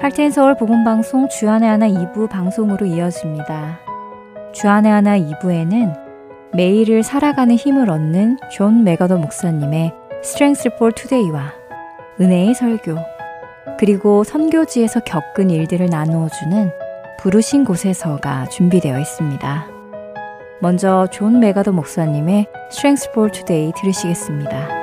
Heart and Soul 복음 방송 주안의 하나 2부 방송으로 이어집니다. 주안의 하나 2부에는 매일을 살아가는 힘을 얻는 존 맥아더 목사님의 Strength for Today와 은혜의 설교 그리고 선교지에서 겪은 일들을 나누어 주는 부르신 곳에서가 준비되어 있습니다. 먼저 존 맥아더 목사님의 Strength for Today 들으시겠습니다.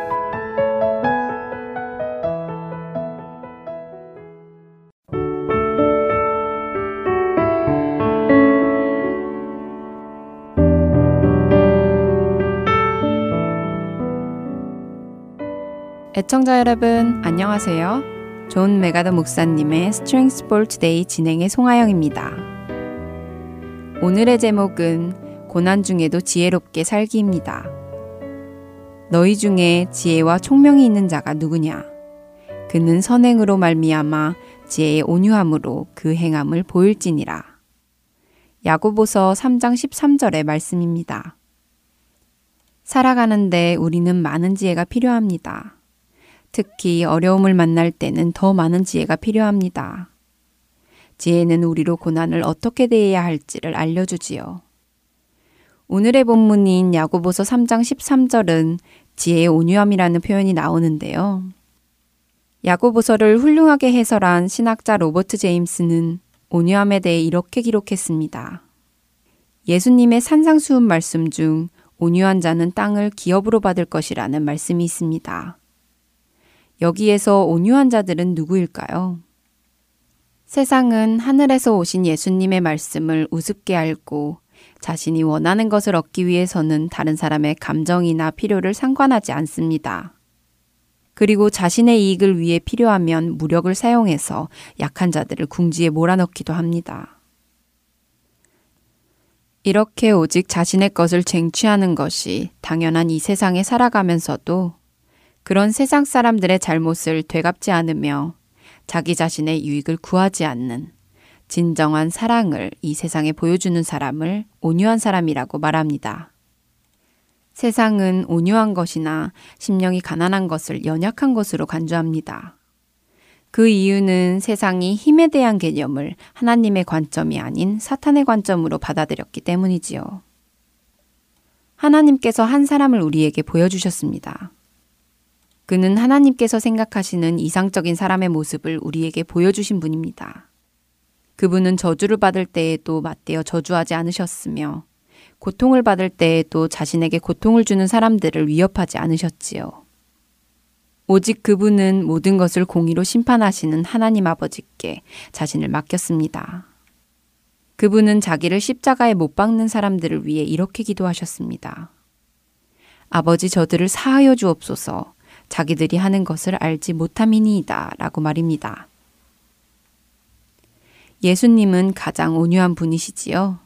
애청자 여러분, 안녕하세요. 존 맥아더 목사님의 Strength for Today 진행의 송하영입니다. 오늘의 제목은 고난 중에도 지혜롭게 살기입니다. 너희 중에 지혜와 총명이 있는 자가 누구냐? 그는 선행으로 말미암아 지혜의 온유함으로 그 행함을 보일지니라. 야고보서 3장 13절의 말씀입니다. 살아가는데 우리는 많은 지혜가 필요합니다. 특히 어려움을 만날 때는 더 많은 지혜가 필요합니다. 지혜는 우리로 고난을 어떻게 대해야 할지를 알려주지요. 오늘의 본문인 야고보서 3장 13절은 지혜의 온유함이라는 표현이 나오는데요. 야고보서를 훌륭하게 해설한 신학자 로버트 제임스는 온유함에 대해 이렇게 기록했습니다. 예수님의 산상수훈 말씀 중 온유한 자는 땅을 기업으로 받을 것이라는 말씀이 있습니다. 여기에서 온유한 자들은 누구일까요? 세상은 하늘에서 오신 예수님의 말씀을 우습게 알고 자신이 원하는 것을 얻기 위해서는 다른 사람의 감정이나 필요를 상관하지 않습니다. 그리고 자신의 이익을 위해 필요하면 무력을 사용해서 약한 자들을 궁지에 몰아넣기도 합니다. 이렇게 오직 자신의 것을 쟁취하는 것이 당연한 이 세상에 살아가면서도 그런 세상 사람들의 잘못을 되갚지 않으며 자기 자신의 유익을 구하지 않는 진정한 사랑을 이 세상에 보여주는 사람을 온유한 사람이라고 말합니다. 세상은 온유한 것이나 심령이 가난한 것을 연약한 것으로 간주합니다. 그 이유는 세상이 힘에 대한 개념을 하나님의 관점이 아닌 사탄의 관점으로 받아들였기 때문이지요. 하나님께서 한 사람을 우리에게 보여주셨습니다. 그는 하나님께서 생각하시는 이상적인 사람의 모습을 우리에게 보여주신 분입니다. 그분은 저주를 받을 때에도 맞대어 저주하지 않으셨으며 고통을 받을 때에도 자신에게 고통을 주는 사람들을 위협하지 않으셨지요. 오직 그분은 모든 것을 공의로 심판하시는 하나님 아버지께 자신을 맡겼습니다. 그분은 자기를 십자가에 못 박는 사람들을 위해 이렇게 기도하셨습니다. 아버지 저들을 사하여 주옵소서 자기들이 하는 것을 알지 못함이니이다 라고 말입니다. 예수님은 가장 온유한 분이시지요.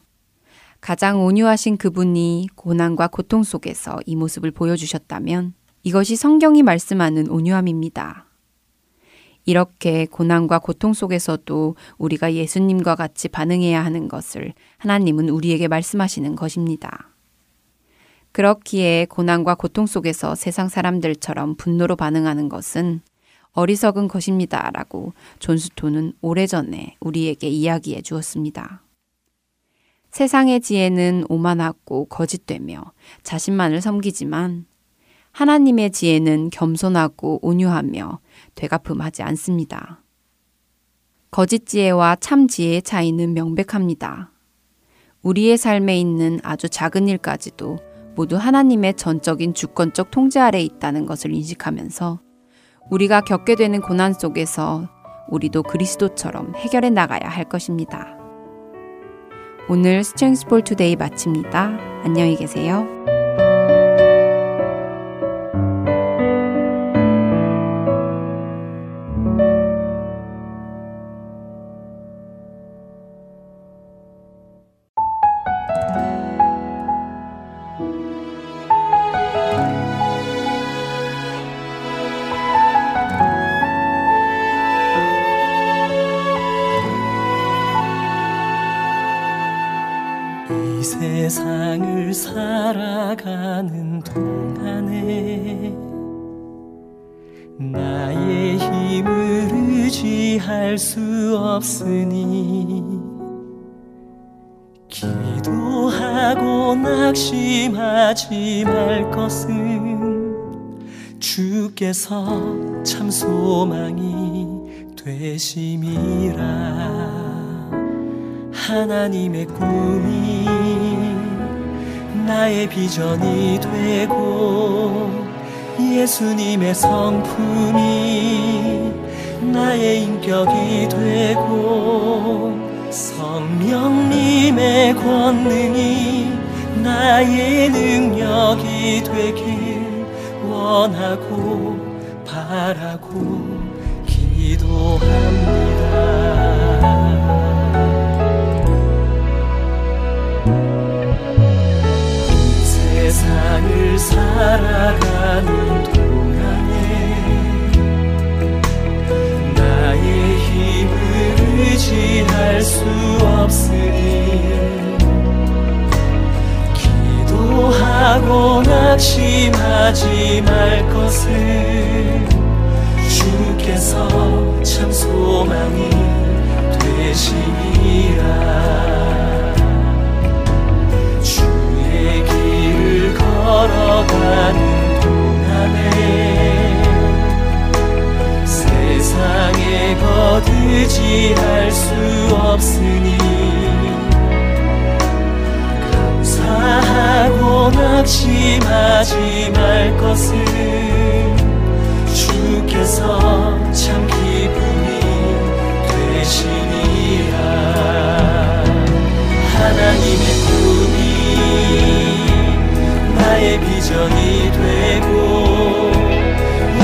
가장 온유하신 그분이 고난과 고통 속에서 이 모습을 보여주셨다면 이것이 성경이 말씀하는 온유함입니다. 이렇게 고난과 고통 속에서도 우리가 예수님과 같이 반응해야 하는 것을 하나님은 우리에게 말씀하시는 것입니다. 그렇기에 고난과 고통 속에서 세상 사람들처럼 분노로 반응하는 것은 어리석은 것입니다. 라고 존스토는 오래전에 우리에게 이야기해 주었습니다. 세상의 지혜는 오만하고 거짓되며 자신만을 섬기지만 하나님의 지혜는 겸손하고 온유하며 되갚음하지 않습니다. 거짓 지혜와 참 지혜의 차이는 명백합니다. 우리의 삶에 있는 아주 작은 일까지도 모두 하나님의 전적인 주권적 통제 아래 있다는 것을 인식하면서 우리가 겪게 되는 고난 속에서 우리도 그리스도처럼 해결해 나가야 할 것입니다. 오늘 스트렝스볼 투데이 마칩니다. 안녕히 계세요. 주께서 참 소망이 되심이라. 하나님의 꿈이 나의 비전이 되고 예수님의 성품이 나의 인격이 되고 성령님의 권능이 나의 능력이 되길 원하고 바라고 기도합니다. 세상을 살아가는 동안에 나의 힘을 의지할 수 없으니 기도하고 낙심하지 말 것을 주께서 참 소망이 되시니라. 주의 길을 걸어가는 동안에 세상에 거두지할 수 없으니 감사하고 낙심하지 말 것을 주께서 참 기쁨이 되시니라. 하나님의 꿈이 나의 비전이 되고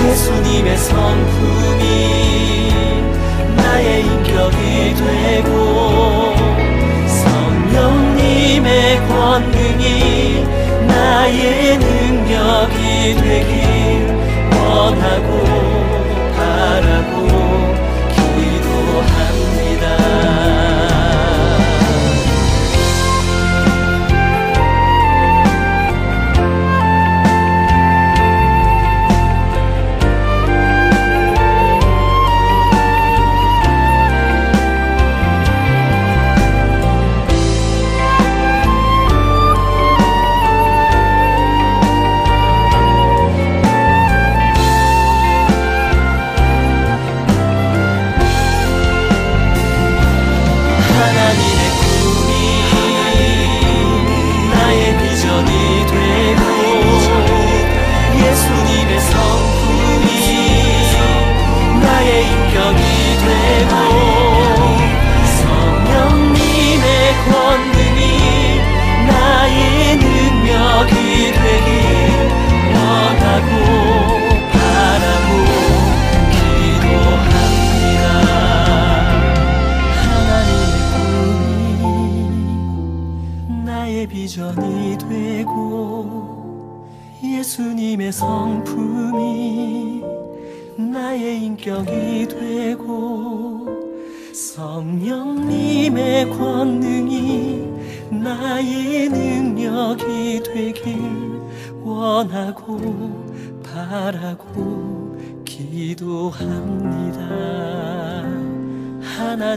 예수님의 성품이 나의 인격이 되고 성령님의 권능이 나의 능력이 되길 원하고 바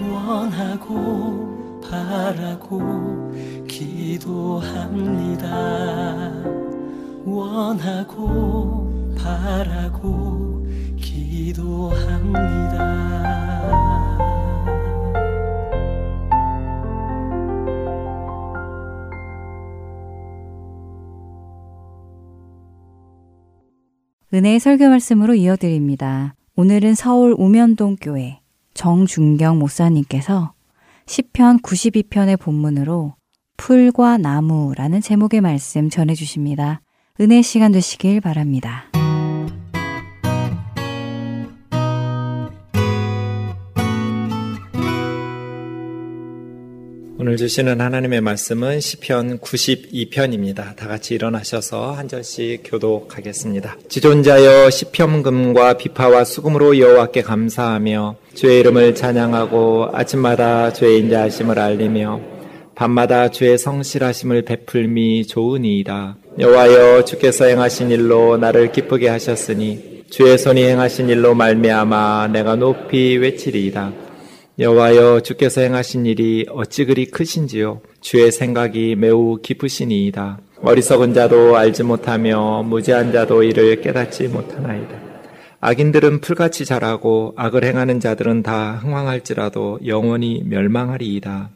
원하고 바라고 기도합니다. 원하고 바라고 기도합니다. 은혜의 설교 말씀으로 이어드립니다. 오늘은 서울 우면동 교회 정준경 목사님께서 시편 92편의 본문으로 풀과 나무라는 제목의 말씀 전해 주십니다. 은혜 시간 되시길 바랍니다. 오늘 주시는 하나님의 말씀은 시편 92편입니다. 다 같이 일어나셔서 한 절씩 교독하겠습니다. 지존자여 시편금과 비파와 수금으로 여호와께 감사하며 주의 이름을 찬양하고 아침마다 주의 인자하심을 알리며 밤마다 주의 성실하심을 베풀미 좋으니이다. 여호와여 주께서 행하신 일로 나를 기쁘게 하셨으니 주의 손이 행하신 일로 말미암아 내가 높이 외치리이다. 여호와여 주께서 행하신 일이 어찌 그리 크신지요? 주의 생각이 매우 깊으시니이다. 어리석은 자도 알지 못하며 무지한 자도 이를 깨닫지 못하나이다. 악인들은 풀같이 자라고 악을 행하는 자들은 다 흥왕할지라도 영원히 멸망하리이다.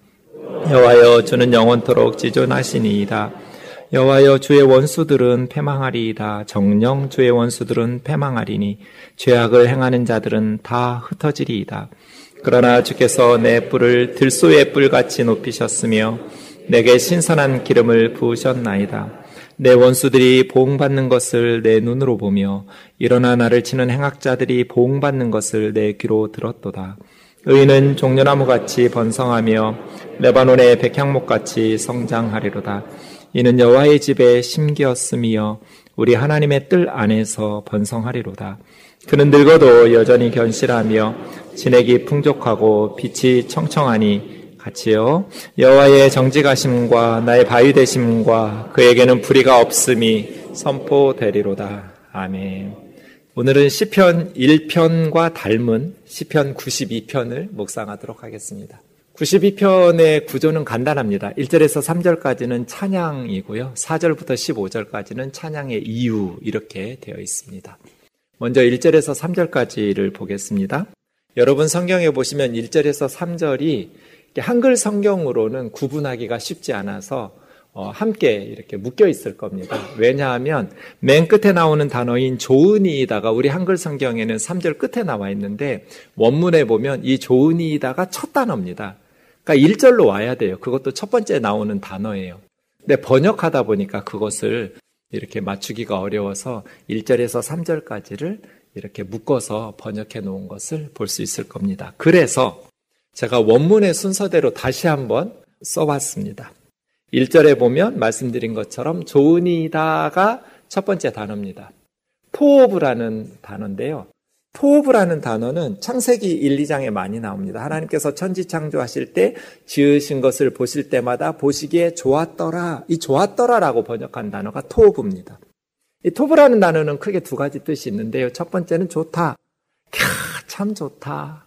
여호와여 주는 영원토록 지존하시니이다. 여호와여 주의 원수들은 패망하리이다. 정령 주의 원수들은 패망하리니 죄악을 행하는 자들은 다 흩어지리이다 그러나 주께서 내 뿔을 들소의 뿔같이 높이셨으며 내게 신선한 기름을 부으셨나이다. 내 원수들이 보응받는 것을 내 눈으로 보며 일어나 나를 치는 행악자들이 보응받는 것을 내 귀로 들었도다. 의인은 종려나무 같이 번성하며 레바논의 백향목 같이 성장하리로다. 이는 여호와의 집에 심기었으며 우리 하나님의 뜰 안에서 번성하리로다. 그는 늙어도 여전히 견실하며 진액이 풍족하고 빛이 청청하니 같이요 여호와의 정직하심과 나의 바위 되심과 그에게는 불의가 없음이 선포되리로다. 아멘. 오늘은 시편 1편과 닮은 시편 92편을 묵상하도록 하겠습니다. 92편의 구조는 간단합니다. 1절에서 3절까지는 찬양이고요. 4절부터 15절까지는 찬양의 이유 이렇게 되어 있습니다. 먼저 1절에서 3절까지를 보겠습니다. 여러분 성경에 보시면 1절에서 3절이 한글 성경으로는 구분하기가 쉽지 않아서 어, 함께 이렇게 묶여 있을 겁니다. 왜냐하면 맨 끝에 나오는 단어인 좋으니이다가 우리 한글 성경에는 3절 끝에 나와 있는데 원문에 보면 이 좋으니이다가 첫 단어입니다. 그러니까 1절로 와야 돼요. 그것도 첫 번째 나오는 단어예요. 근데 번역하다 보니까 그것을 이렇게 맞추기가 어려워서 1절에서 3절까지를 이렇게 묶어서 번역해 놓은 것을 볼 수 있을 겁니다. 그래서 제가 원문의 순서대로 다시 한번 써봤습니다. 1절에 보면 말씀드린 것처럼 좋으니다가 첫 번째 단어입니다. 토오브라는 단어인데요. 토오브라는 단어는 창세기 1, 2장에 많이 나옵니다. 하나님께서 천지 창조하실 때 지으신 것을 보실 때마다 보시기에 좋았더라. 이 좋았더라라고 번역한 단어가 토오브입니다. 이 토브라는 단어는 크게 두 가지 뜻이 있는데요. 첫 번째는 좋다. 캬, 참 좋다.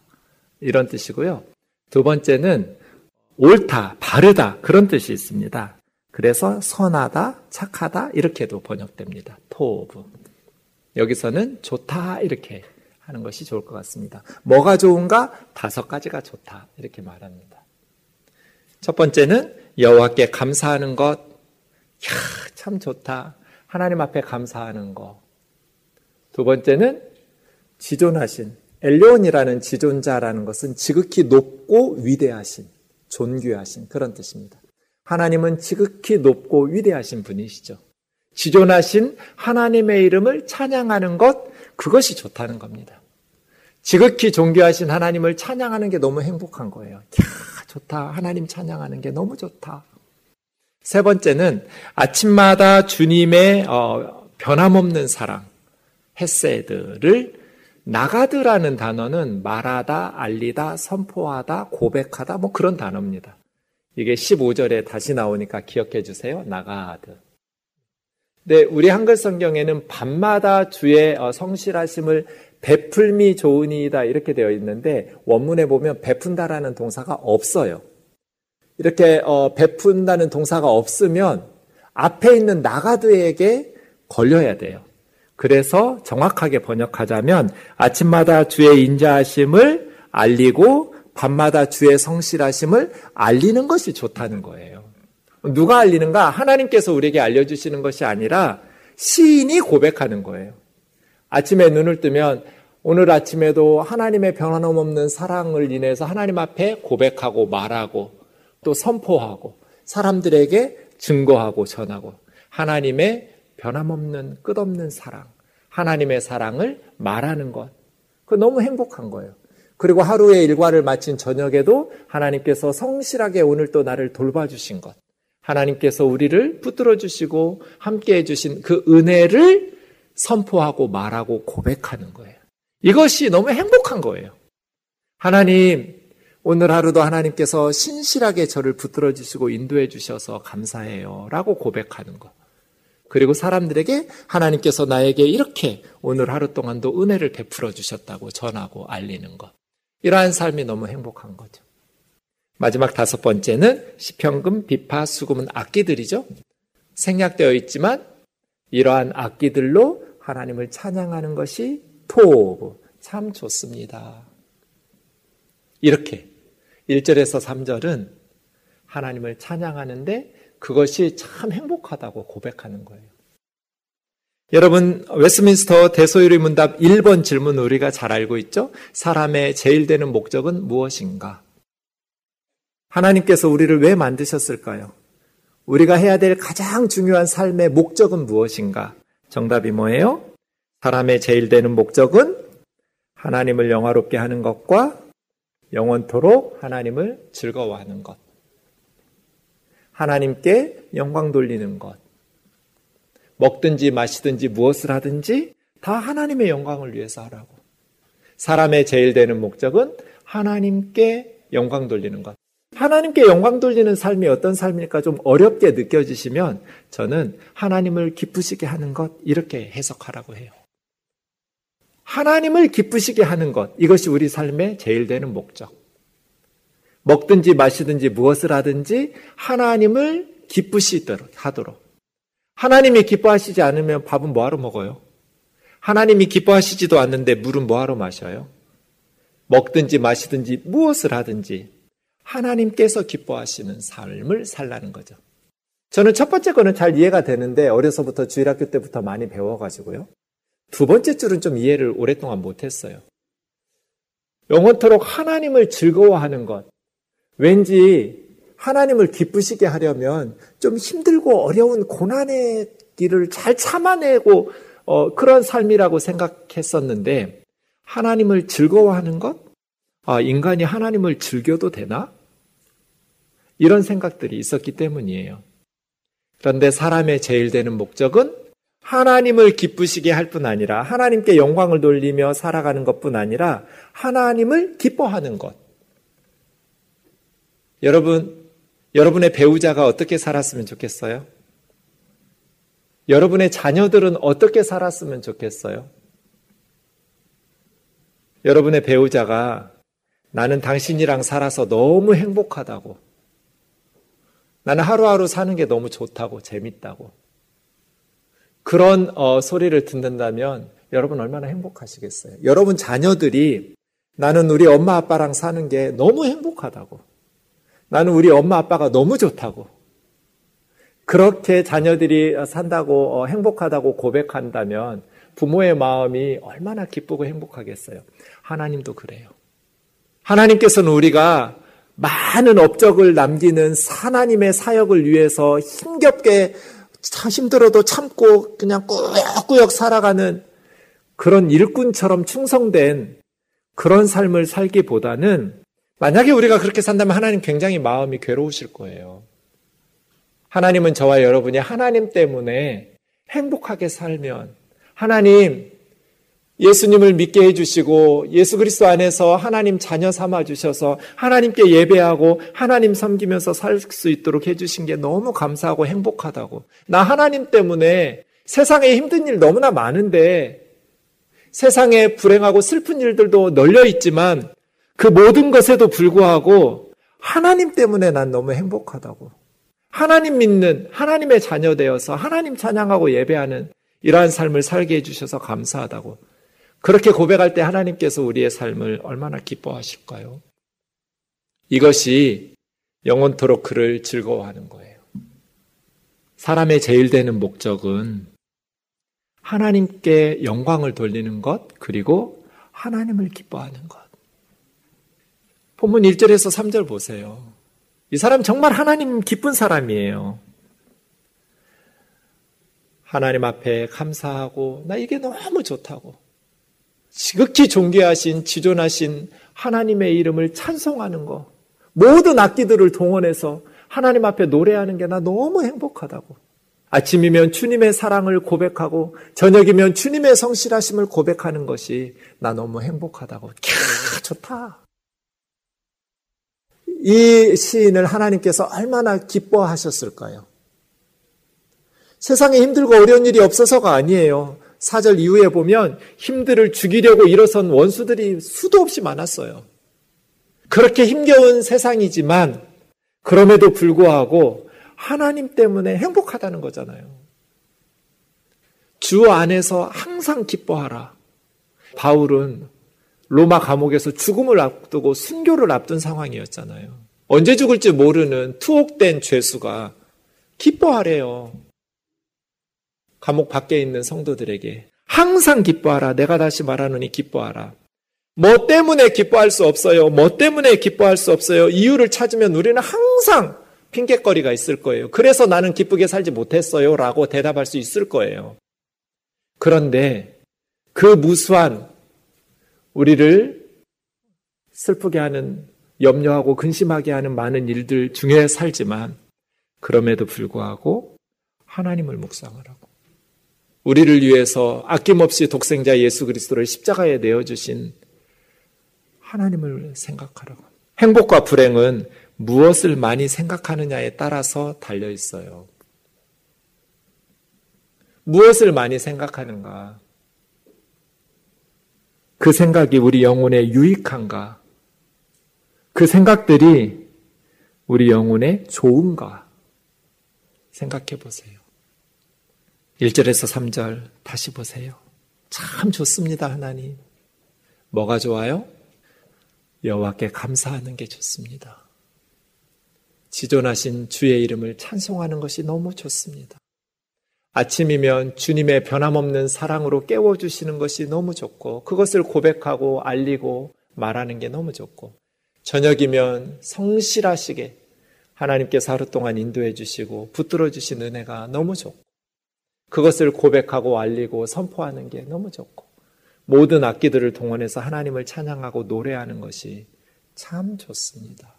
이런 뜻이고요. 두 번째는 옳다, 바르다. 그런 뜻이 있습니다. 그래서 선하다, 착하다. 이렇게도 번역됩니다. 토브. 여기서는 좋다. 이렇게 하는 것이 좋을 것 같습니다. 뭐가 좋은가? 다섯 가지가 좋다. 이렇게 말합니다. 첫 번째는 여호와께 감사하는 것. 야, 참 좋다. 하나님 앞에 감사하는 것. 두 번째는 지존하신 엘리온이라는 지존자라는 것은 지극히 높고 위대하신 존귀하신 그런 뜻입니다. 하나님은 지극히 높고 위대하신 분이시죠. 지존하신 하나님의 이름을 찬양하는 것 그것이 좋다는 겁니다. 지극히 존귀하신 하나님을 찬양하는 게 너무 행복한 거예요. 야, 좋다. 하나님 찬양하는 게 너무 좋다. 세 번째는 아침마다 주님의 어, 변함없는 사랑, 헤세드를 나가드라는 단어는 말하다, 알리다, 선포하다, 고백하다, 뭐 그런 단어입니다. 이게 15절에 다시 나오니까 기억해 주세요. 나가드. 네, 우리 한글 성경에는 밤마다 주의 어, 성실하심을 베풀미 좋으니이다 이렇게 되어 있는데 원문에 보면 베푼다라는 동사가 없어요. 이렇게 어, 베푼다는 동사가 없으면 앞에 있는 나가드에게 걸려야 돼요. 그래서 정확하게 번역하자면 아침마다 주의 인자하심을 알리고 밤마다 주의 성실하심을 알리는 것이 좋다는 거예요. 누가 알리는가? 하나님께서 우리에게 알려주시는 것이 아니라 시인이 고백하는 거예요. 아침에 눈을 뜨면 오늘 아침에도 하나님의 변함없는 사랑을 인해서 하나님 앞에 고백하고 말하고 또 선포하고 사람들에게 증거하고 전하고 하나님의 변함없는 끝없는 사랑, 하나님의 사랑을 말하는 것. 그 너무 행복한 거예요. 그리고 하루의 일과를 마친 저녁에도 하나님께서 성실하게 오늘 또 나를 돌봐주신 것. 하나님께서 우리를 붙들어 주시고 함께 해 주신 그 은혜를 선포하고 말하고 고백하는 거예요. 이것이 너무 행복한 거예요. 하나님, 오늘 하루도 하나님께서 신실하게 저를 붙들어 주시고 인도해 주셔서 감사해요. 라고 고백하는 것. 그리고 사람들에게 하나님께서 나에게 이렇게 오늘 하루 동안도 은혜를 베풀어 주셨다고 전하고 알리는 것. 이러한 삶이 너무 행복한 거죠. 마지막 다섯 번째는 시평금, 비파, 수금은 악기들이죠. 생략되어 있지만 이러한 악기들로 하나님을 찬양하는 것이 토브. 참 좋습니다. 이렇게 1절에서 3절은 하나님을 찬양하는데 그것이 참 행복하다고 고백하는 거예요. 여러분, 웨스민스터 대소유리 문답 1번 질문 우리가 잘 알고 있죠? 사람의 제일 되는 목적은 무엇인가? 하나님께서 우리를 왜 만드셨을까요? 우리가 해야 될 가장 중요한 삶의 목적은 무엇인가? 정답이 뭐예요? 사람의 제일 되는 목적은 하나님을 영화롭게 하는 것과 영원토록 하나님을 즐거워하는 것. 하나님께 영광 돌리는 것. 먹든지 마시든지 무엇을 하든지 다 하나님의 영광을 위해서 하라고. 사람의 제일 되는 목적은 하나님께 영광 돌리는 것. 하나님께 영광 돌리는 삶이 어떤 삶일까 좀 어렵게 느껴지시면 저는 하나님을 기쁘시게 하는 것 이렇게 해석하라고 해요. 하나님을 기쁘시게 하는 것 이것이 우리 삶의 제일 되는 목적. 먹든지 마시든지 무엇을 하든지 하나님을 기쁘시도록 하도록. 하나님이 기뻐하시지 않으면 밥은 뭐하러 먹어요? 하나님이 기뻐하시지도 않는데 물은 뭐하러 마셔요? 먹든지 마시든지 무엇을 하든지 하나님께서 기뻐하시는 삶을 살라는 거죠. 저는 첫 번째 거는 잘 이해가 되는데 어려서부터 주일학교 때부터 많이 배워가지고요. 두 번째 줄은 좀 이해를 오랫동안 못했어요. 영원토록 하나님을 즐거워하는 것. 왠지 하나님을 기쁘시게 하려면 좀 힘들고 어려운 고난의 길을 잘 참아내고 어, 그런 삶이라고 생각했었는데 하나님을 즐거워하는 것? 아, 인간이 하나님을 즐겨도 되나? 이런 생각들이 있었기 때문이에요. 그런데 사람의 제일 되는 목적은 하나님을 기쁘시게 할 뿐 아니라 하나님께 영광을 돌리며 살아가는 것뿐 아니라 하나님을 기뻐하는 것. 여러분, 여러분의 배우자가 어떻게 살았으면 좋겠어요? 여러분의 자녀들은 어떻게 살았으면 좋겠어요? 여러분의 배우자가 나는 당신이랑 살아서 너무 행복하다고. 나는 하루하루 사는 게 너무 좋다고, 재밌다고. 그런 어, 소리를 듣는다면 여러분 얼마나 행복하시겠어요? 여러분 자녀들이 나는 우리 엄마 아빠랑 사는 게 너무 행복하다고. 나는 우리 엄마 아빠가 너무 좋다고. 그렇게 자녀들이 산다고 어, 행복하다고 고백한다면 부모의 마음이 얼마나 기쁘고 행복하겠어요. 하나님도 그래요. 하나님께서는 우리가 많은 업적을 남기는 하나님의 사역을 위해서 힘겹게 힘들어도 참고 그냥 꾸역꾸역 살아가는 그런 일꾼처럼 충성된 그런 삶을 살기보다는 만약에 우리가 그렇게 산다면 하나님 굉장히 마음이 괴로우실 거예요. 하나님은 저와 여러분이 하나님 때문에 행복하게 살면 하나님 예수님을 믿게 해주시고 예수 그리스도 안에서 하나님 자녀 삼아 주셔서 하나님께 예배하고 하나님 섬기면서 살 수 있도록 해주신 게 너무 감사하고 행복하다고. 나 하나님 때문에 세상에 힘든 일 너무나 많은데 세상에 불행하고 슬픈 일들도 널려 있지만 그 모든 것에도 불구하고 하나님 때문에 난 너무 행복하다고. 하나님 믿는 하나님의 자녀 되어서 하나님 찬양하고 예배하는 이러한 삶을 살게 해주셔서 감사하다고. 그렇게 고백할 때 하나님께서 우리의 삶을 얼마나 기뻐하실까요? 이것이 영원토록 그를 즐거워하는 거예요. 사람의 제일 되는 목적은 하나님께 영광을 돌리는 것, 그리고 하나님을 기뻐하는 것. 본문 1절에서 3절 보세요. 이 사람 정말 하나님 기쁜 사람이에요. 하나님 앞에 감사하고, 나 이게 너무 좋다고. 지극히 존귀하신 지존하신 하나님의 이름을 찬송하는 거. 모든 악기들을 동원해서 하나님 앞에 노래하는 게 나 너무 행복하다고. 아침이면 주님의 사랑을 고백하고 저녁이면 주님의 성실하심을 고백하는 것이 나 너무 행복하다고. 캬, 좋다. 이 시인을 하나님께서 얼마나 기뻐하셨을까요? 세상에 힘들고 어려운 일이 없어서가 아니에요. 사절 이후에 보면 힘들을 죽이려고 일어선 원수들이 수도 없이 많았어요. 그렇게 힘겨운 세상이지만 그럼에도 불구하고 하나님 때문에 행복하다는 거잖아요. 주 안에서 항상 기뻐하라. 바울은 로마 감옥에서 죽음을 앞두고 순교를 앞둔 상황이었잖아요. 언제 죽을지 모르는 투옥된 죄수가 기뻐하래요. 감옥 밖에 있는 성도들에게 항상 기뻐하라. 내가 다시 말하노니 기뻐하라. 뭐 때문에 기뻐할 수 없어요? 뭐 때문에 기뻐할 수 없어요? 이유를 찾으면 우리는 항상 핑계거리가 있을 거예요. 그래서 나는 기쁘게 살지 못했어요. 라고 대답할 수 있을 거예요. 그런데 그 무수한 우리를 슬프게 하는 염려하고 근심하게 하는 많은 일들 중에 살지만 그럼에도 불구하고 하나님을 묵상하라고. 우리를 위해서 아낌없이 독생자 예수 그리스도를 십자가에 내어주신 하나님을 생각하라고. 행복과 불행은 무엇을 많이 생각하느냐에 따라서 달려 있어요. 무엇을 많이 생각하는가? 그 생각이 우리 영혼에 유익한가? 그 생각들이 우리 영혼에 좋은가? 생각해 보세요. 1절에서 3절 다시 보세요. 참 좋습니다, 하나님. 뭐가 좋아요? 여호와께 감사하는 게 좋습니다. 지존하신 주의 이름을 찬송하는 것이 너무 좋습니다. 아침이면 주님의 변함없는 사랑으로 깨워주시는 것이 너무 좋고, 그것을 고백하고 알리고 말하는 게 너무 좋고, 저녁이면 성실하시게 하나님께서 하루 동안 인도해 주시고 붙들어 주신 은혜가 너무 좋고, 그것을 고백하고 알리고 선포하는 게 너무 좋고, 모든 악기들을 동원해서 하나님을 찬양하고 노래하는 것이 참 좋습니다.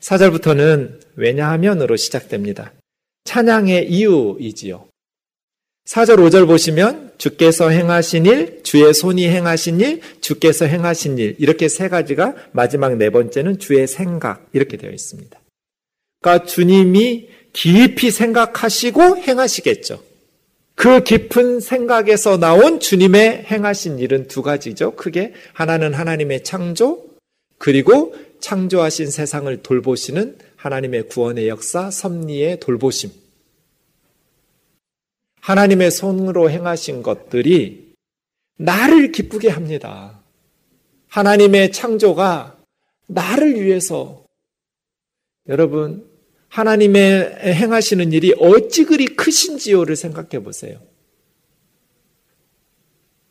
4절부터는 왜냐하면으로 시작됩니다. 찬양의 이유이지요. 4절, 5절 보시면 주께서 행하신 일, 주의 손이 행하신 일, 주께서 행하신 일 이렇게 세 가지가 마지막 네 번째는 주의 생각 이렇게 되어 있습니다. 그러니까 주님이 깊이 생각하시고 행하시겠죠. 그 깊은 생각에서 나온 주님의 행하신 일은 두 가지죠. 크게 하나는 하나님의 창조, 그리고 창조하신 세상을 돌보시는 하나님의 구원의 역사, 섭리의 돌보심. 하나님의 손으로 행하신 것들이 나를 기쁘게 합니다. 하나님의 창조가 나를 위해서 여러분 하나님의 행하시는 일이 어찌 그리 크신지요를 생각해 보세요.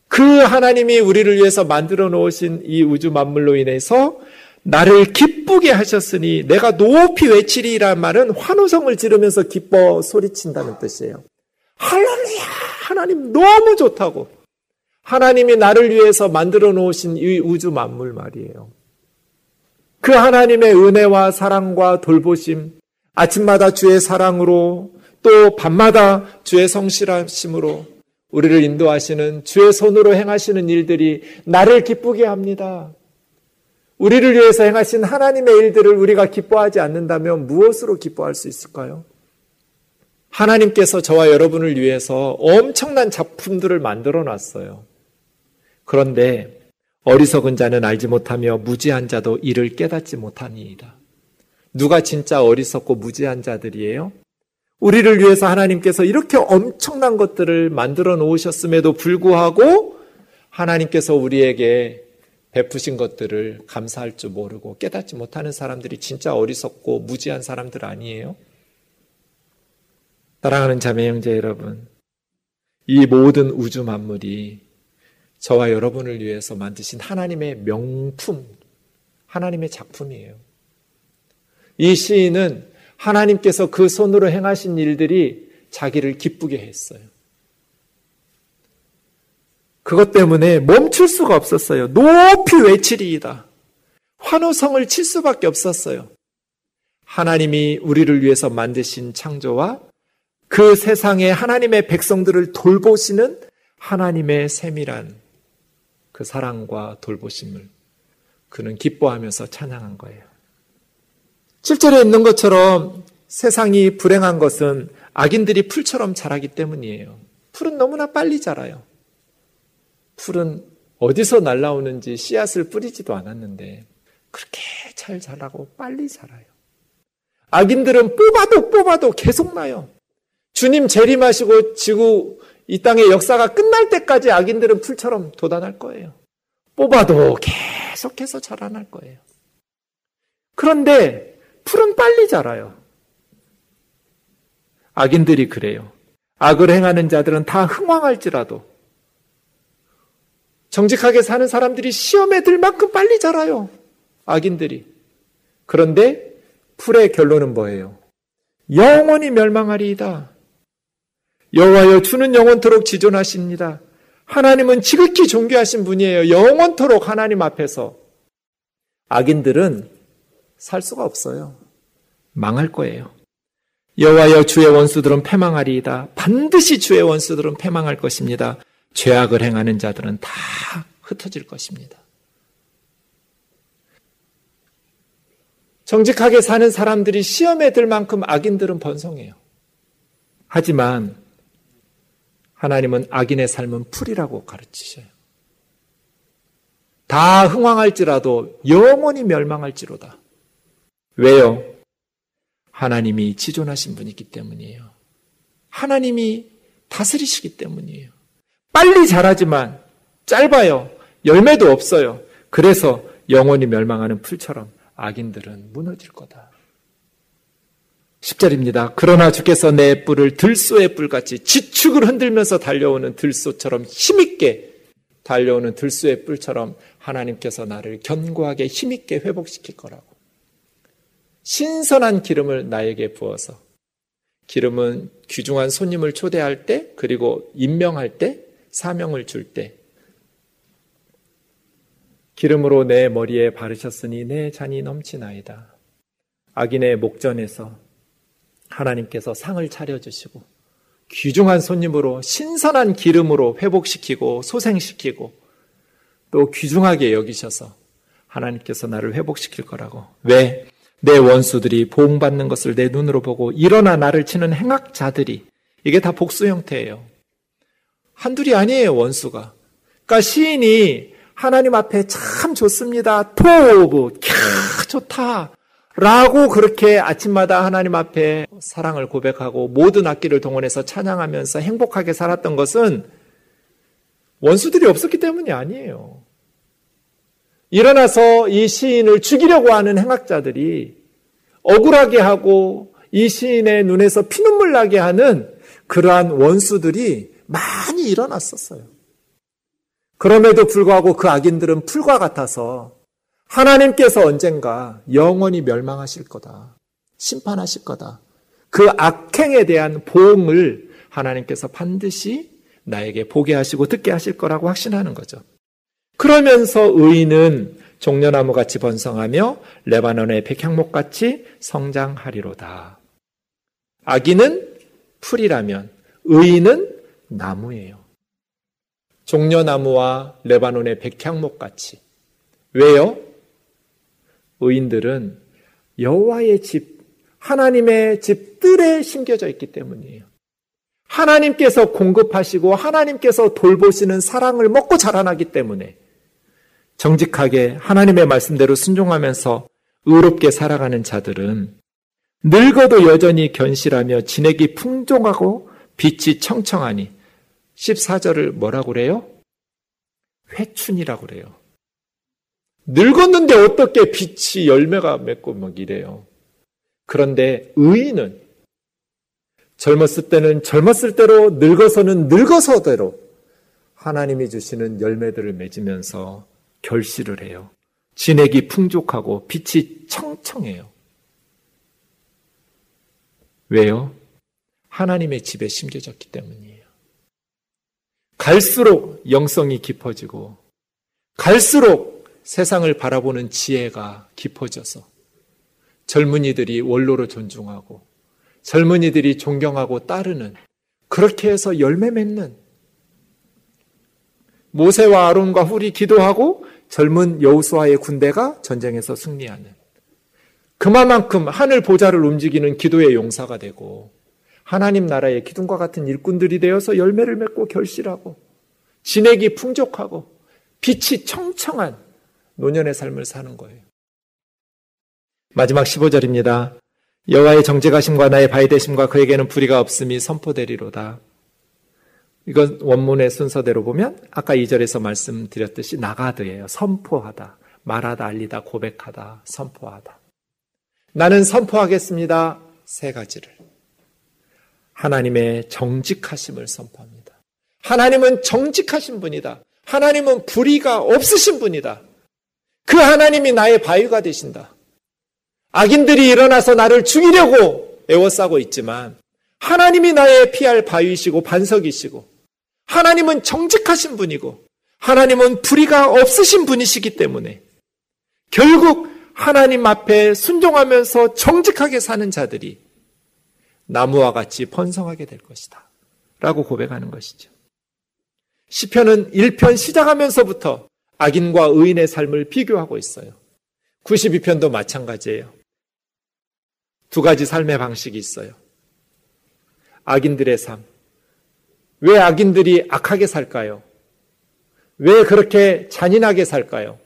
그 하나님이 우리를 위해서 만들어 놓으신 이 우주 만물로 인해서 나를 기쁘게 하셨으니 내가 높이 외치리란 말은 환호성을 지르면서 기뻐 소리친다는 뜻이에요. 할렐루야! 하나님 너무 좋다고. 하나님이 나를 위해서 만들어 놓으신 이 우주 만물 말이에요. 그 하나님의 은혜와 사랑과 돌보심, 아침마다 주의 사랑으로 또 밤마다 주의 성실하심으로 우리를 인도하시는 주의 손으로 행하시는 일들이 나를 기쁘게 합니다. 우리를 위해서 행하신 하나님의 일들을 우리가 기뻐하지 않는다면 무엇으로 기뻐할 수 있을까요? 하나님께서 저와 여러분을 위해서 엄청난 작품들을 만들어 놨어요. 그런데 어리석은 자는 알지 못하며 무지한 자도 이를 깨닫지 못하니이다. 누가 진짜 어리석고 무지한 자들이에요? 우리를 위해서 하나님께서 이렇게 엄청난 것들을 만들어 놓으셨음에도 불구하고 하나님께서 우리에게 베푸신 것들을 감사할 줄 모르고 깨닫지 못하는 사람들이 진짜 어리석고 무지한 사람들 아니에요? 사랑하는 자매 형제 여러분, 이 모든 우주 만물이 저와 여러분을 위해서 만드신 하나님의 명품, 하나님의 작품이에요. 이 시인은 하나님께서 그 손으로 행하신 일들이 자기를 기쁘게 했어요. 그것 때문에 멈출 수가 없었어요. 높이 외치리이다. 환호성을 칠 수밖에 없었어요. 하나님이 우리를 위해서 만드신 창조와 그 세상에 하나님의 백성들을 돌보시는 하나님의 세밀한 그 사랑과 돌보심을 그는 기뻐하면서 찬양한 거예요. 7절에 있는 것처럼 세상이 불행한 것은 악인들이 풀처럼 자라기 때문이에요. 풀은 너무나 빨리 자라요. 풀은 어디서 날라오는지 씨앗을 뿌리지도 않았는데 그렇게 잘 자라고 빨리 자라요. 악인들은 뽑아도 뽑아도 계속 나요. 주님 재림하시고 지구 이 땅의 역사가 끝날 때까지 악인들은 풀처럼 돋아날 거예요. 뽑아도 계속해서 자라날 거예요. 그런데 풀은 빨리 자라요. 악인들이 그래요. 악을 행하는 자들은 다 흥왕할지라도 정직하게 사는 사람들이 시험에 들 만큼 빨리 자라요. 악인들이. 그런데 풀의 결론은 뭐예요? 영원히 멸망하리이다. 여호와여 주는 영원토록 지존하십니다. 하나님은 지극히 존귀하신 분이에요. 영원토록 하나님 앞에서 악인들은 살 수가 없어요. 망할 거예요. 여호와여 주의 원수들은 패망하리이다. 반드시 주의 원수들은 패망할 것입니다. 죄악을 행하는 자들은 다 흩어질 것입니다. 정직하게 사는 사람들이 시험에 들 만큼 악인들은 번성해요. 하지만 하나님은 악인의 삶은 풀이라고 가르치셔요. 다 흥왕할지라도 영원히 멸망할지로다. 왜요? 하나님이 지존하신 분이기 때문이에요. 하나님이 다스리시기 때문이에요. 빨리 자라지만 짧아요. 열매도 없어요. 그래서 영원히 멸망하는 풀처럼 악인들은 무너질 거다. 10절입니다. 그러나 주께서 내 뿔을 들소의 뿔같이 지축을 흔들면서 달려오는 들소처럼 힘있게 달려오는 들소의 뿔처럼 하나님께서 나를 견고하게 힘있게 회복시킬 거라고. 신선한 기름을 나에게 부어서 기름은 귀중한 손님을 초대할 때 그리고 임명할 때 사명을 줄 때 기름으로 내 머리에 바르셨으니 내 잔이 넘치나이다. 악인의 목전에서 하나님께서 상을 차려주시고 귀중한 손님으로 신선한 기름으로 회복시키고 소생시키고 또 귀중하게 여기셔서 하나님께서 나를 회복시킬 거라고. 왜? 내 원수들이 보응받는 것을 내 눈으로 보고 일어나 나를 치는 행악자들이 이게 다 복수 형태예요. 한둘이 아니에요, 원수가. 그러니까 시인이 하나님 앞에 참 좋습니다. 토브, 캬, 좋다. 라고 그렇게 아침마다 하나님 앞에 사랑을 고백하고 모든 악기를 동원해서 찬양하면서 행복하게 살았던 것은 원수들이 없었기 때문이 아니에요. 일어나서 이 시인을 죽이려고 하는 행악자들이 억울하게 하고 이 시인의 눈에서 피눈물 나게 하는 그러한 원수들이 많이 일어났었어요. 그럼에도 불구하고 그 악인들은 풀과 같아서 하나님께서 언젠가 영원히 멸망하실 거다. 심판하실 거다. 그 악행에 대한 보응을 하나님께서 반드시 나에게 보게 하시고 듣게 하실 거라고 확신하는 거죠. 그러면서 의인은 종려나무 같이 번성하며 레바논의 백향목 같이 성장하리로다. 악인은 풀이라면 의인은 나무예요. 종려나무와 레바논의 백향목 같이. 왜요? 의인들은 여호와의 집, 하나님의 집 뜰에 심겨져 있기 때문이에요. 하나님께서 공급하시고 하나님께서 돌보시는 사랑을 먹고 자라나기 때문에 정직하게 하나님의 말씀대로 순종하면서 의롭게 살아가는 자들은 늙어도 여전히 견실하며 진액이 풍족하고 빛이 청청하니 14절을 뭐라고 그래요? 회춘이라고 그래요. 늙었는데 어떻게 빛이 열매가 맺고 막 이래요. 그런데 의인은 젊었을 때는 젊었을 대로 늙어서는 늙어서대로 하나님이 주시는 열매들을 맺으면서 결실을 해요. 진액이 풍족하고 빛이 청청해요. 왜요? 하나님의 집에 심겨졌기 때문이에요. 갈수록 영성이 깊어지고 갈수록 세상을 바라보는 지혜가 깊어져서 젊은이들이 원로로 존중하고 젊은이들이 존경하고 따르는 그렇게 해서 열매 맺는 모세와 아론과 훌이 기도하고 젊은 여우수아의 군대가 전쟁에서 승리하는 그만큼 하늘 보좌를 움직이는 기도의 용사가 되고 하나님 나라의 기둥과 같은 일꾼들이 되어서 열매를 맺고 결실하고 진액이 풍족하고 빛이 청청한 노년의 삶을 사는 거예요. 마지막 15절입니다. 여호와의 정직하심과 나의 바이대심과 그에게는 불의가 없음이 선포되리로다. 이건 원문의 순서대로 보면 아까 2절에서 말씀드렸듯이 나가드예요. 선포하다, 말하다, 알리다, 고백하다, 선포하다. 나는 선포하겠습니다. 세 가지를. 하나님의 정직하심을 선포합니다. 하나님은 정직하신 분이다. 하나님은 불의가 없으신 분이다. 그 하나님이 나의 바위가 되신다. 악인들이 일어나서 나를 죽이려고 애워싸고 있지만 하나님이 나의 피할 바위시고 반석이시고 하나님은 정직하신 분이고 하나님은 불의가 없으신 분이시기 때문에 결국 하나님 앞에 순종하면서 정직하게 사는 자들이 나무와 같이 번성하게 될 것이다. 라고 고백하는 것이죠. 시편은 1편 시작하면서부터 악인과 의인의 삶을 비교하고 있어요. 92편도 마찬가지예요. 두 가지 삶의 방식이 있어요. 악인들의 삶. 왜 악인들이 악하게 살까요? 왜 그렇게 잔인하게 살까요?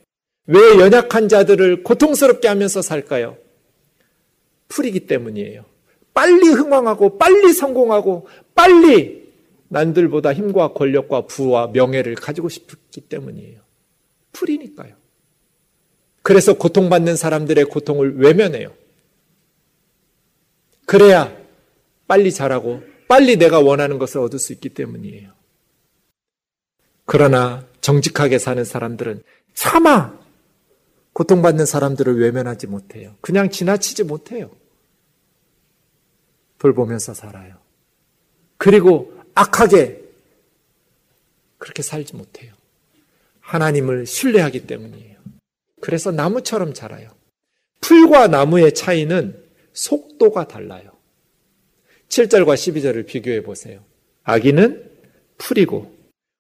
왜 연약한 자들을 고통스럽게 하면서 살까요? 풀이기 때문이에요. 빨리 흥왕하고 빨리 성공하고 빨리 남들보다 힘과 권력과 부와 명예를 가지고 싶기 때문이에요. 풀이니까요. 그래서 고통받는 사람들의 고통을 외면해요. 그래야 빨리 자라고 빨리 내가 원하는 것을 얻을 수 있기 때문이에요. 그러나 정직하게 사는 사람들은 차마 고통받는 사람들을 외면하지 못해요. 그냥 지나치지 못해요. 돌보면서 살아요. 그리고 악하게 그렇게 살지 못해요. 하나님을 신뢰하기 때문이에요. 그래서 나무처럼 자라요. 풀과 나무의 차이는 속도가 달라요. 7절과 12절을 비교해 보세요. 아기는 풀이고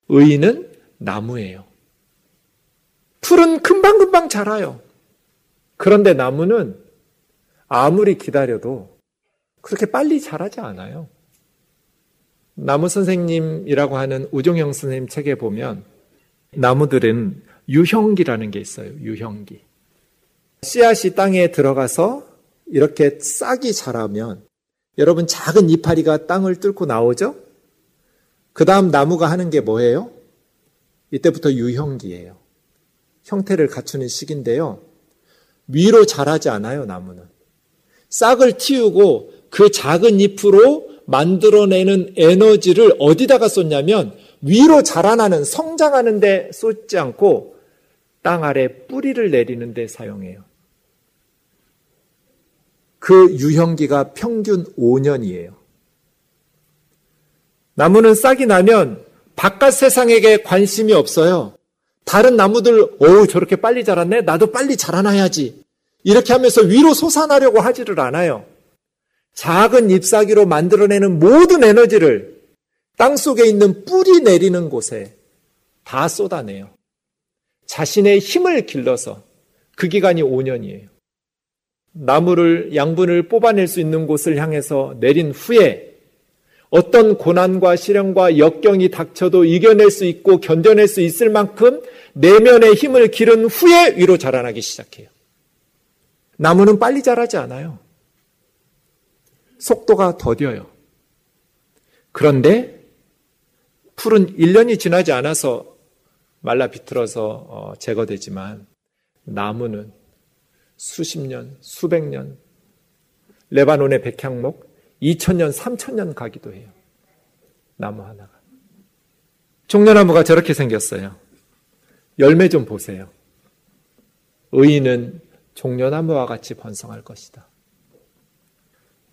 의인은 나무예요. 풀은 금방금방 자라요. 그런데 나무는 아무리 기다려도 그렇게 빨리 자라지 않아요. 나무 선생님이라고 하는 우종영 선생님 책에 보면 나무들은 유형기라는 게 있어요. 유형기. 씨앗이 땅에 들어가서 이렇게 싹이 자라면 여러분 작은 이파리가 땅을 뚫고 나오죠? 그 다음 나무가 하는 게 뭐예요? 이때부터 유형기예요. 형태를 갖추는 시기인데요. 위로 자라지 않아요, 나무는. 싹을 틔우고 그 작은 잎으로 만들어내는 에너지를 어디다가 쏟냐면 위로 자라나는 성장하는 데 쏟지 않고 땅 아래 뿌리를 내리는 데 사용해요. 그 유형기가 평균 5년이에요. 나무는 싹이 나면 바깥 세상에게 관심이 없어요. 다른 나무들, 어우, 저렇게 빨리 자랐네? 나도 빨리 자라나야지. 이렇게 하면서 위로 솟아나려고 하지를 않아요. 작은 잎사귀로 만들어내는 모든 에너지를 땅 속에 있는 뿌리 내리는 곳에 다 쏟아내요. 자신의 힘을 길러서 그 기간이 5년이에요. 나무를 양분을 뽑아낼 수 있는 곳을 향해서 내린 후에 어떤 고난과 시련과 역경이 닥쳐도 이겨낼 수 있고 견뎌낼 수 있을 만큼 내면의 힘을 기른 후에 위로 자라나기 시작해요. 나무는 빨리 자라지 않아요. 속도가 더뎌요. 그런데 풀은 1년이 지나지 않아서 말라 비틀어서 어, 제거되지만 나무는 수십 년, 수백 년, 레바논의 백향목 2000년, 3000년 가기도 해요. 나무 하나가. 종려나무가 저렇게 생겼어요. 열매 좀 보세요. 의인은 종려나무와 같이 번성할 것이다.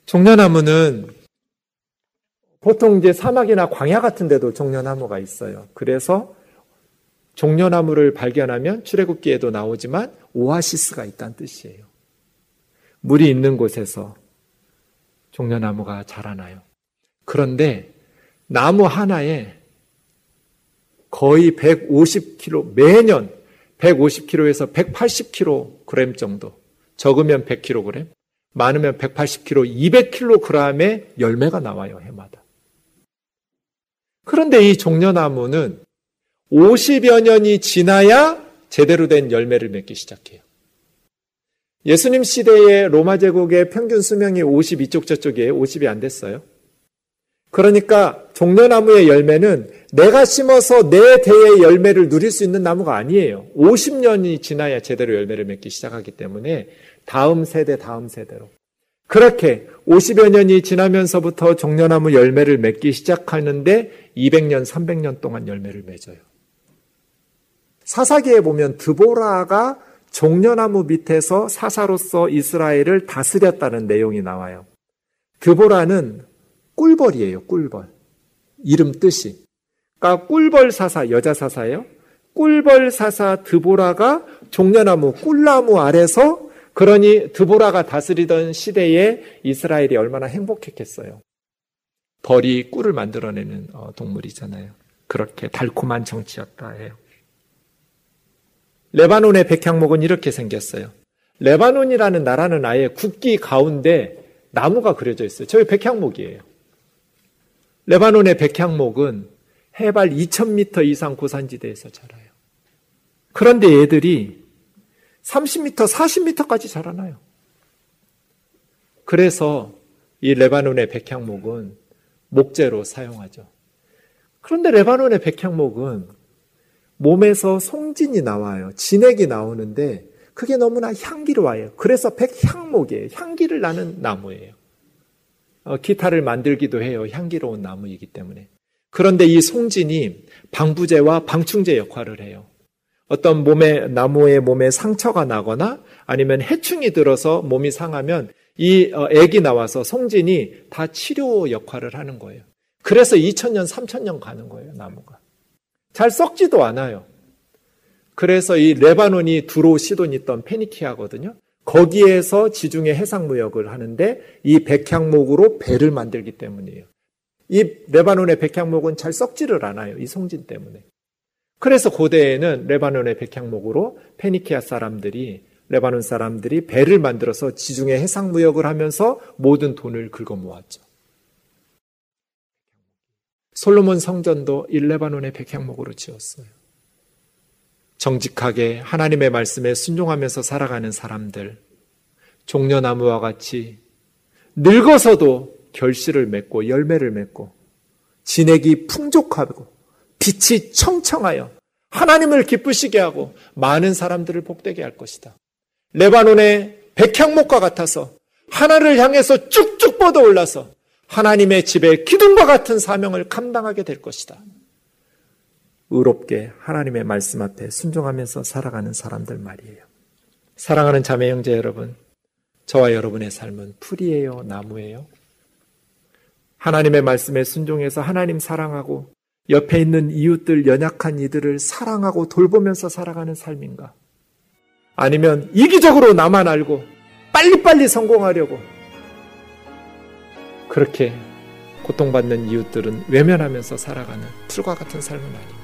종려나무는 보통 이제 사막이나 광야 같은 데도 종려나무가 있어요. 그래서 종려나무를 발견하면 출애굽기에도 나오지만 오아시스가 있다는 뜻이에요. 물이 있는 곳에서 종려나무가 자라나요. 그런데 나무 하나에 거의 150kg, 매년 150kg에서 180kg 정도, 적으면 100kg, 많으면 180kg, 200kg의 열매가 나와요, 해마다. 그런데 이 종려나무는 50여 년이 지나야 제대로 된 열매를 맺기 시작해요. 예수님 시대의 로마 제국의 평균 수명이 50 이쪽 저쪽이에요. 50이 안 됐어요. 그러니까 종려나무의 열매는 내가 심어서 내 대의 열매를 누릴 수 있는 나무가 아니에요. 50년이 지나야 제대로 열매를 맺기 시작하기 때문에 다음 세대, 다음 세대로. 그렇게 50여 년이 지나면서부터 종려나무 열매를 맺기 시작하는데 200년, 300년 동안 열매를 맺어요. 사사기에 보면 드보라가 종려나무 밑에서 사사로서 이스라엘을 다스렸다는 내용이 나와요. 드보라는 꿀벌이에요, 꿀벌. 이름 뜻이. 그러니까 꿀벌 사사, 여자 사사예요. 꿀벌 사사 드보라가 종려나무, 꿀나무 아래서 그러니 드보라가 다스리던 시대에 이스라엘이 얼마나 행복했겠어요. 벌이 꿀을 만들어내는 어, 동물이잖아요. 그렇게 달콤한 정치였다 해요. 레바논의 백향목은 이렇게 생겼어요. 레바논이라는 나라는 아예 국기 가운데 나무가 그려져 있어요. 저기 백향목이에요. 레바논의 백향목은 해발 2000m 이상 고산지대에서 자라요. 그런데 얘들이 30m, 40m까지 자라나요. 그래서 이 레바논의 백향목은 목재로 사용하죠. 그런데 레바논의 백향목은 몸에서 송진이 나와요. 진액이 나오는데 그게 너무나 향기로워요. 그래서 백향목이에요. 향기를 나는 나무예요. 어, 기타를 만들기도 해요. 향기로운 나무이기 때문에. 그런데 이 송진이 방부제와 방충제 역할을 해요. 어떤 몸에 나무의 몸에 상처가 나거나 아니면 해충이 들어서 몸이 상하면 이 어, 액이 나와서 송진이 다 치료 역할을 하는 거예요. 그래서 2000년, 3000년 가는 거예요, 나무가. 잘 썩지도 않아요. 그래서 이 레바논이 두로 시돈이 있던 페니키아거든요. 거기에서 지중해 해상 무역을 하는데 이 백향목으로 배를 만들기 때문이에요. 이 레바논의 백향목은 잘 썩지를 않아요. 이 송진 때문에. 그래서 고대에는 레바논의 백향목으로 페니키아 사람들이 레바논 사람들이 배를 만들어서 지중해 해상 무역을 하면서 모든 돈을 긁어 모았죠. 솔로몬 성전도 이 레바논의 백향목으로 지었어요. 정직하게 하나님의 말씀에 순종하면서 살아가는 사람들, 종려나무와 같이 늙어서도 결실을 맺고 열매를 맺고 진액이 풍족하고 빛이 청청하여 하나님을 기쁘시게 하고 많은 사람들을 복되게 할 것이다. 레바논의 백향목과 같아서 하나를 향해서 쭉쭉 뻗어 올라서 하나님의 집에 기둥과 같은 사명을 감당하게 될 것이다. 의롭게 하나님의 말씀 앞에 순종하면서 살아가는 사람들 말이에요. 사랑하는 자매 형제 여러분, 저와 여러분의 삶은 풀이에요, 나무예요? 하나님의 말씀에 순종해서 하나님 사랑하고 옆에 있는 이웃들, 연약한 이들을 사랑하고 돌보면서 살아가는 삶인가? 아니면 이기적으로 나만 알고 빨리빨리 성공하려고 그렇게 고통받는 이웃들은 외면하면서 살아가는 풀과 같은 삶은 doesn't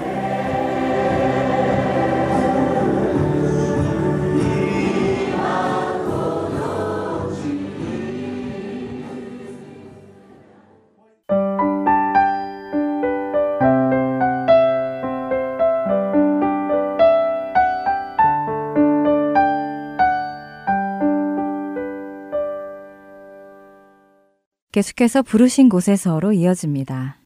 계속해서 부르신 곳에서로 이어집니다.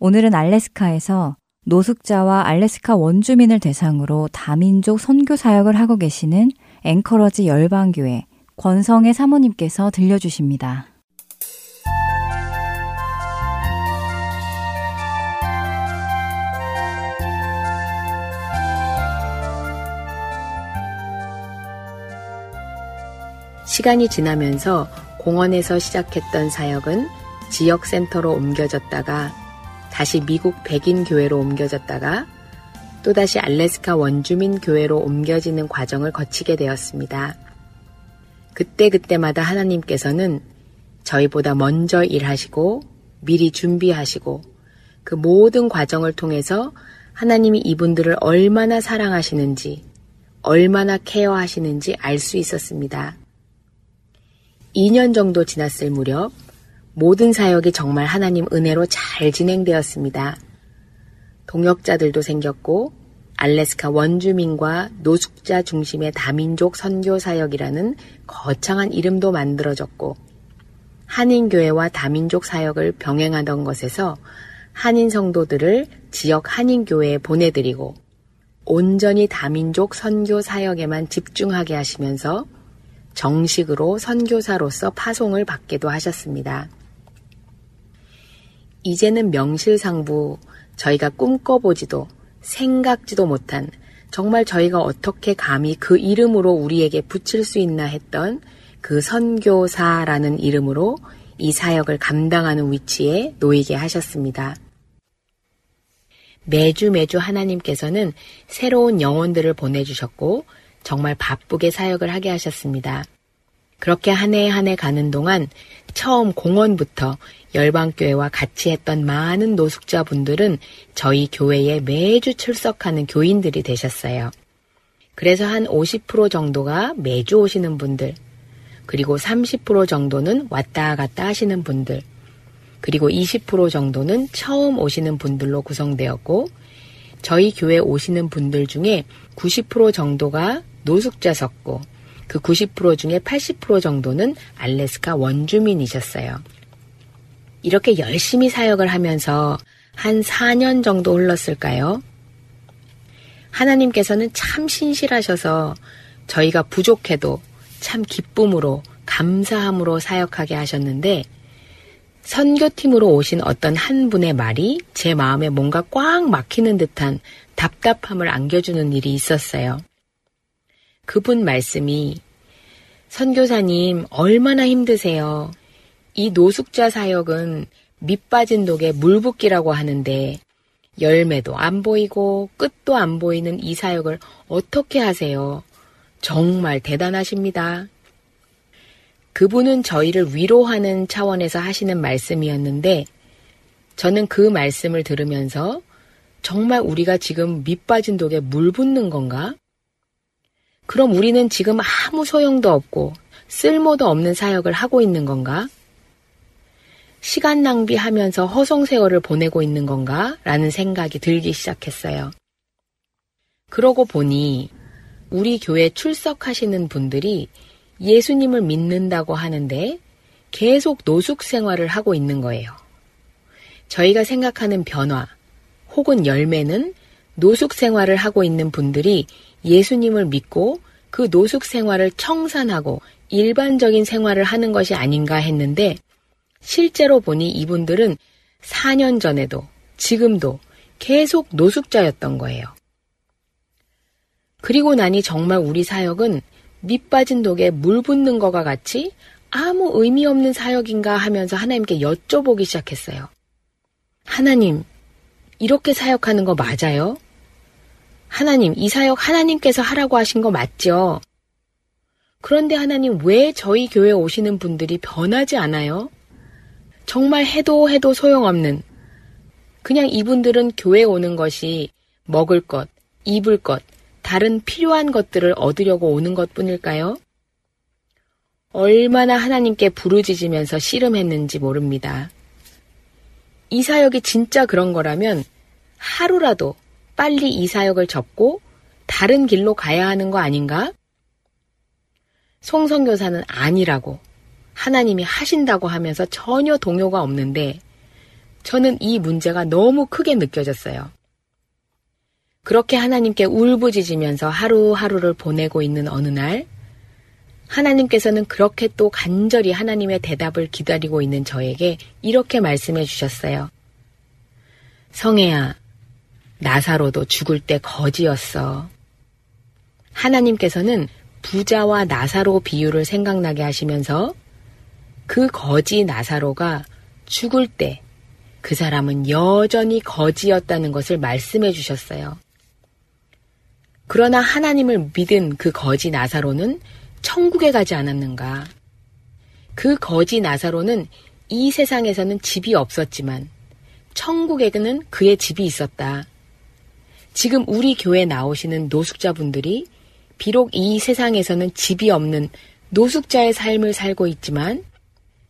오늘은 알래스카에서 노숙자와 알래스카 원주민을 대상으로 다민족 선교 사역을 하고 계시는 앵커러지 열방교회 권성의 사모님께서 들려주십니다. 시간이 지나면서 공원에서 시작했던 사역은 지역센터로 옮겨졌다가 다시 미국 백인 교회로 옮겨졌다가 또다시 알래스카 원주민 교회로 옮겨지는 과정을 거치게 되었습니다. 그때그때마다 하나님께서는 저희보다 먼저 일하시고 미리 준비하시고 그 모든 과정을 통해서 하나님이 이분들을 얼마나 사랑하시는지, 얼마나 케어하시는지 알 수 있었습니다. 2년 정도 지났을 무렵 모든 사역이 정말 하나님 은혜로 잘 진행되었습니다. 동역자들도 생겼고 알래스카 원주민과 노숙자 중심의 다민족 선교 사역이라는 거창한 이름도 만들어졌고 한인교회와 다민족 사역을 병행하던 것에서 한인 성도들을 지역 한인교회에 보내드리고 온전히 다민족 선교 사역에만 집중하게 하시면서 정식으로 선교사로서 파송을 받기도 하셨습니다. 이제는 명실상부 저희가 꿈꿔보지도 생각지도 못한 정말 저희가 어떻게 감히 그 이름으로 우리에게 붙일 수 있나 했던 그 선교사라는 이름으로 이 사역을 감당하는 위치에 놓이게 하셨습니다. 매주 매주 하나님께서는 새로운 영혼들을 보내주셨고 정말 바쁘게 사역을 하게 하셨습니다. 그렇게 한 해 한 해 가는 동안 처음 공원부터 열방교회와 같이 했던 많은 노숙자분들은 저희 교회에 매주 출석하는 교인들이 되셨어요. 그래서 한 50% 정도가 매주 오시는 분들, 그리고 30% 정도는 왔다 갔다 하시는 분들, 그리고 20% 정도는 처음 오시는 분들로 구성되었고, 저희 교회 오시는 분들 중에 90% 정도가 노숙자셨고, 그 90% 중에 80% 정도는 알래스카 원주민이셨어요. 이렇게 열심히 사역을 하면서 한 4년 정도 흘렀을까요? 하나님께서는 참 신실하셔서 저희가 부족해도 참 기쁨으로 감사함으로 사역하게 하셨는데 선교팀으로 오신 어떤 한 분의 말이 제 마음에 뭔가 꽉 막히는 듯한 답답함을 안겨주는 일이 있었어요. 그분 말씀이 선교사님 얼마나 힘드세요. 이 노숙자 사역은 밑 빠진 독에 물 붓기라고 하는데 열매도 안 보이고 끝도 안 보이는 이 사역을 어떻게 하세요? 정말 대단하십니다. 그분은 저희를 위로하는 차원에서 하시는 말씀이었는데 저는 그 말씀을 들으면서 정말 우리가 지금 밑 빠진 독에 물 붓는 건가? 그럼 우리는 지금 아무 소용도 없고 쓸모도 없는 사역을 하고 있는 건가? 시간 낭비하면서 허송세월을 보내고 있는 건가? 라는 생각이 들기 시작했어요. 그러고 보니 우리 교회 출석하시는 분들이 예수님을 믿는다고 하는데 계속 노숙 생활을 하고 있는 거예요. 저희가 생각하는 변화 혹은 열매는 노숙 생활을 하고 있는 분들이 예수님을 믿고 그 노숙 생활을 청산하고 일반적인 생활을 하는 것이 아닌가 했는데 실제로 보니 이분들은 4년 전에도 지금도 계속 노숙자였던 거예요. 그리고 나니 정말 우리 사역은 밑 빠진 독에 물 붓는 것과 같이 아무 의미 없는 사역인가 하면서 하나님께 여쭤보기 시작했어요. 하나님, 이렇게 사역하는 거 맞아요? 하나님, 이 사역 하나님께서 하라고 하신 거 맞죠? 그런데 하나님 왜 저희 교회 오시는 분들이 변하지 않아요? 정말 해도 해도 소용없는 그냥 이분들은 교회 오는 것이 먹을 것, 입을 것, 다른 필요한 것들을 얻으려고 오는 것 뿐일까요? 얼마나 하나님께 부르짖으면서 씨름했는지 모릅니다. 이 사역이 진짜 그런 거라면 하루라도 빨리 이 사역을 접고 다른 길로 가야 하는 거 아닌가? 송성교사는 아니라고 하나님이 하신다고 하면서 전혀 동요가 없는데 저는 이 문제가 너무 크게 느껴졌어요. 그렇게 하나님께 울부짖으면서 하루하루를 보내고 있는 어느 날, 하나님께서는 그렇게 또 간절히 하나님의 대답을 기다리고 있는 저에게 이렇게 말씀해 주셨어요. 성혜야, 나사로도 죽을 때 거지였어. 하나님께서는 부자와 나사로 비유를 생각나게 하시면서 그 거지 나사로가 죽을 때 그 사람은 여전히 거지였다는 것을 말씀해 주셨어요. 그러나 하나님을 믿은 그 거지 나사로는 천국에 가지 않았는가? 그 거지 나사로는 이 세상에서는 집이 없었지만 천국에는 그의 집이 있었다. 지금 우리 교회 나오시는 노숙자분들이 비록 이 세상에서는 집이 없는 노숙자의 삶을 살고 있지만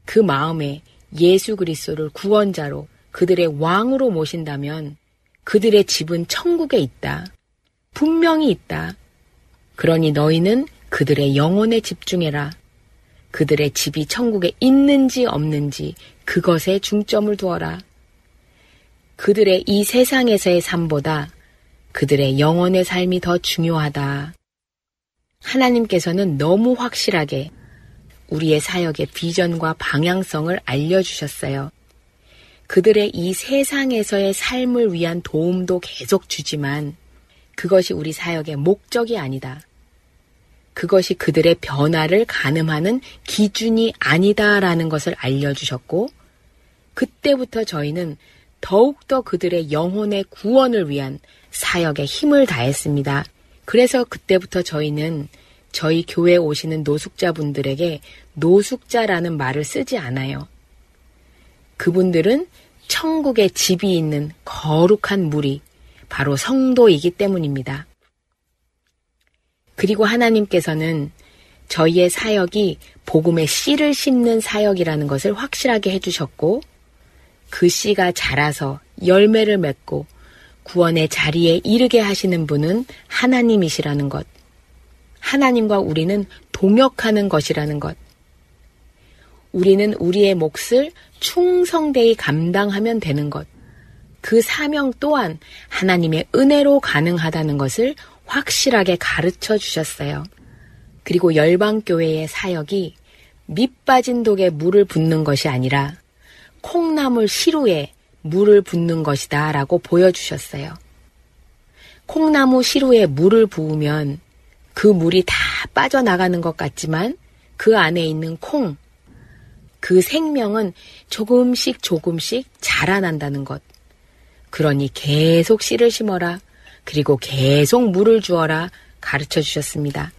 그 마음에 예수 그리스도를 구원자로 그들의 왕으로 모신다면 그들의 집은 천국에 있다. 분명히 있다. 그러니 너희는 그들의 영혼에 집중해라. 그들의 집이 천국에 있는지 없는지 그것에 중점을 두어라. 그들의 이 세상에서의 삶보다 그들의 영혼의 삶이 더 중요하다. 하나님께서는 너무 확실하게 우리의 사역의 비전과 방향성을 알려주셨어요. 그들의 이 세상에서의 삶을 위한 도움도 계속 주지만 그것이 우리 사역의 목적이 아니다. 그것이 그들의 변화를 가늠하는 기준이 아니다라는 것을 알려주셨고, 그때부터 저희는 더욱더 그들의 영혼의 구원을 위한 사역에 힘을 다했습니다. 그래서 그때부터 저희는 저희 교회에 오시는 노숙자분들에게 노숙자라는 말을 쓰지 않아요. 그분들은 천국에 집이 있는 거룩한 물이 바로 성도이기 때문입니다. 그리고 하나님께서는 저희의 사역이 복음의 씨를 심는 사역이라는 것을 확실하게 해주셨고, 그 씨가 자라서 열매를 맺고 구원의 자리에 이르게 하시는 분은 하나님이시라는 것. 하나님과 우리는 동역하는 것이라는 것. 우리는 우리의 몫을 충성되이 감당하면 되는 것. 그 사명 또한 하나님의 은혜로 가능하다는 것을 확실하게 가르쳐 주셨어요. 그리고 열방교회의 사역이 밑 빠진 독에 물을 붓는 것이 아니라 콩나물 시루에 물을 붓는 것이다 라고 보여주셨어요. 콩나무 시루에 물을 부으면 그 물이 다 빠져나가는 것 같지만 그 안에 있는 콩, 그 생명은 조금씩 조금씩 자라난다는 것. 그러니 계속 씨를 심어라. 그리고 계속 물을 주어라. 가르쳐 주셨습니다.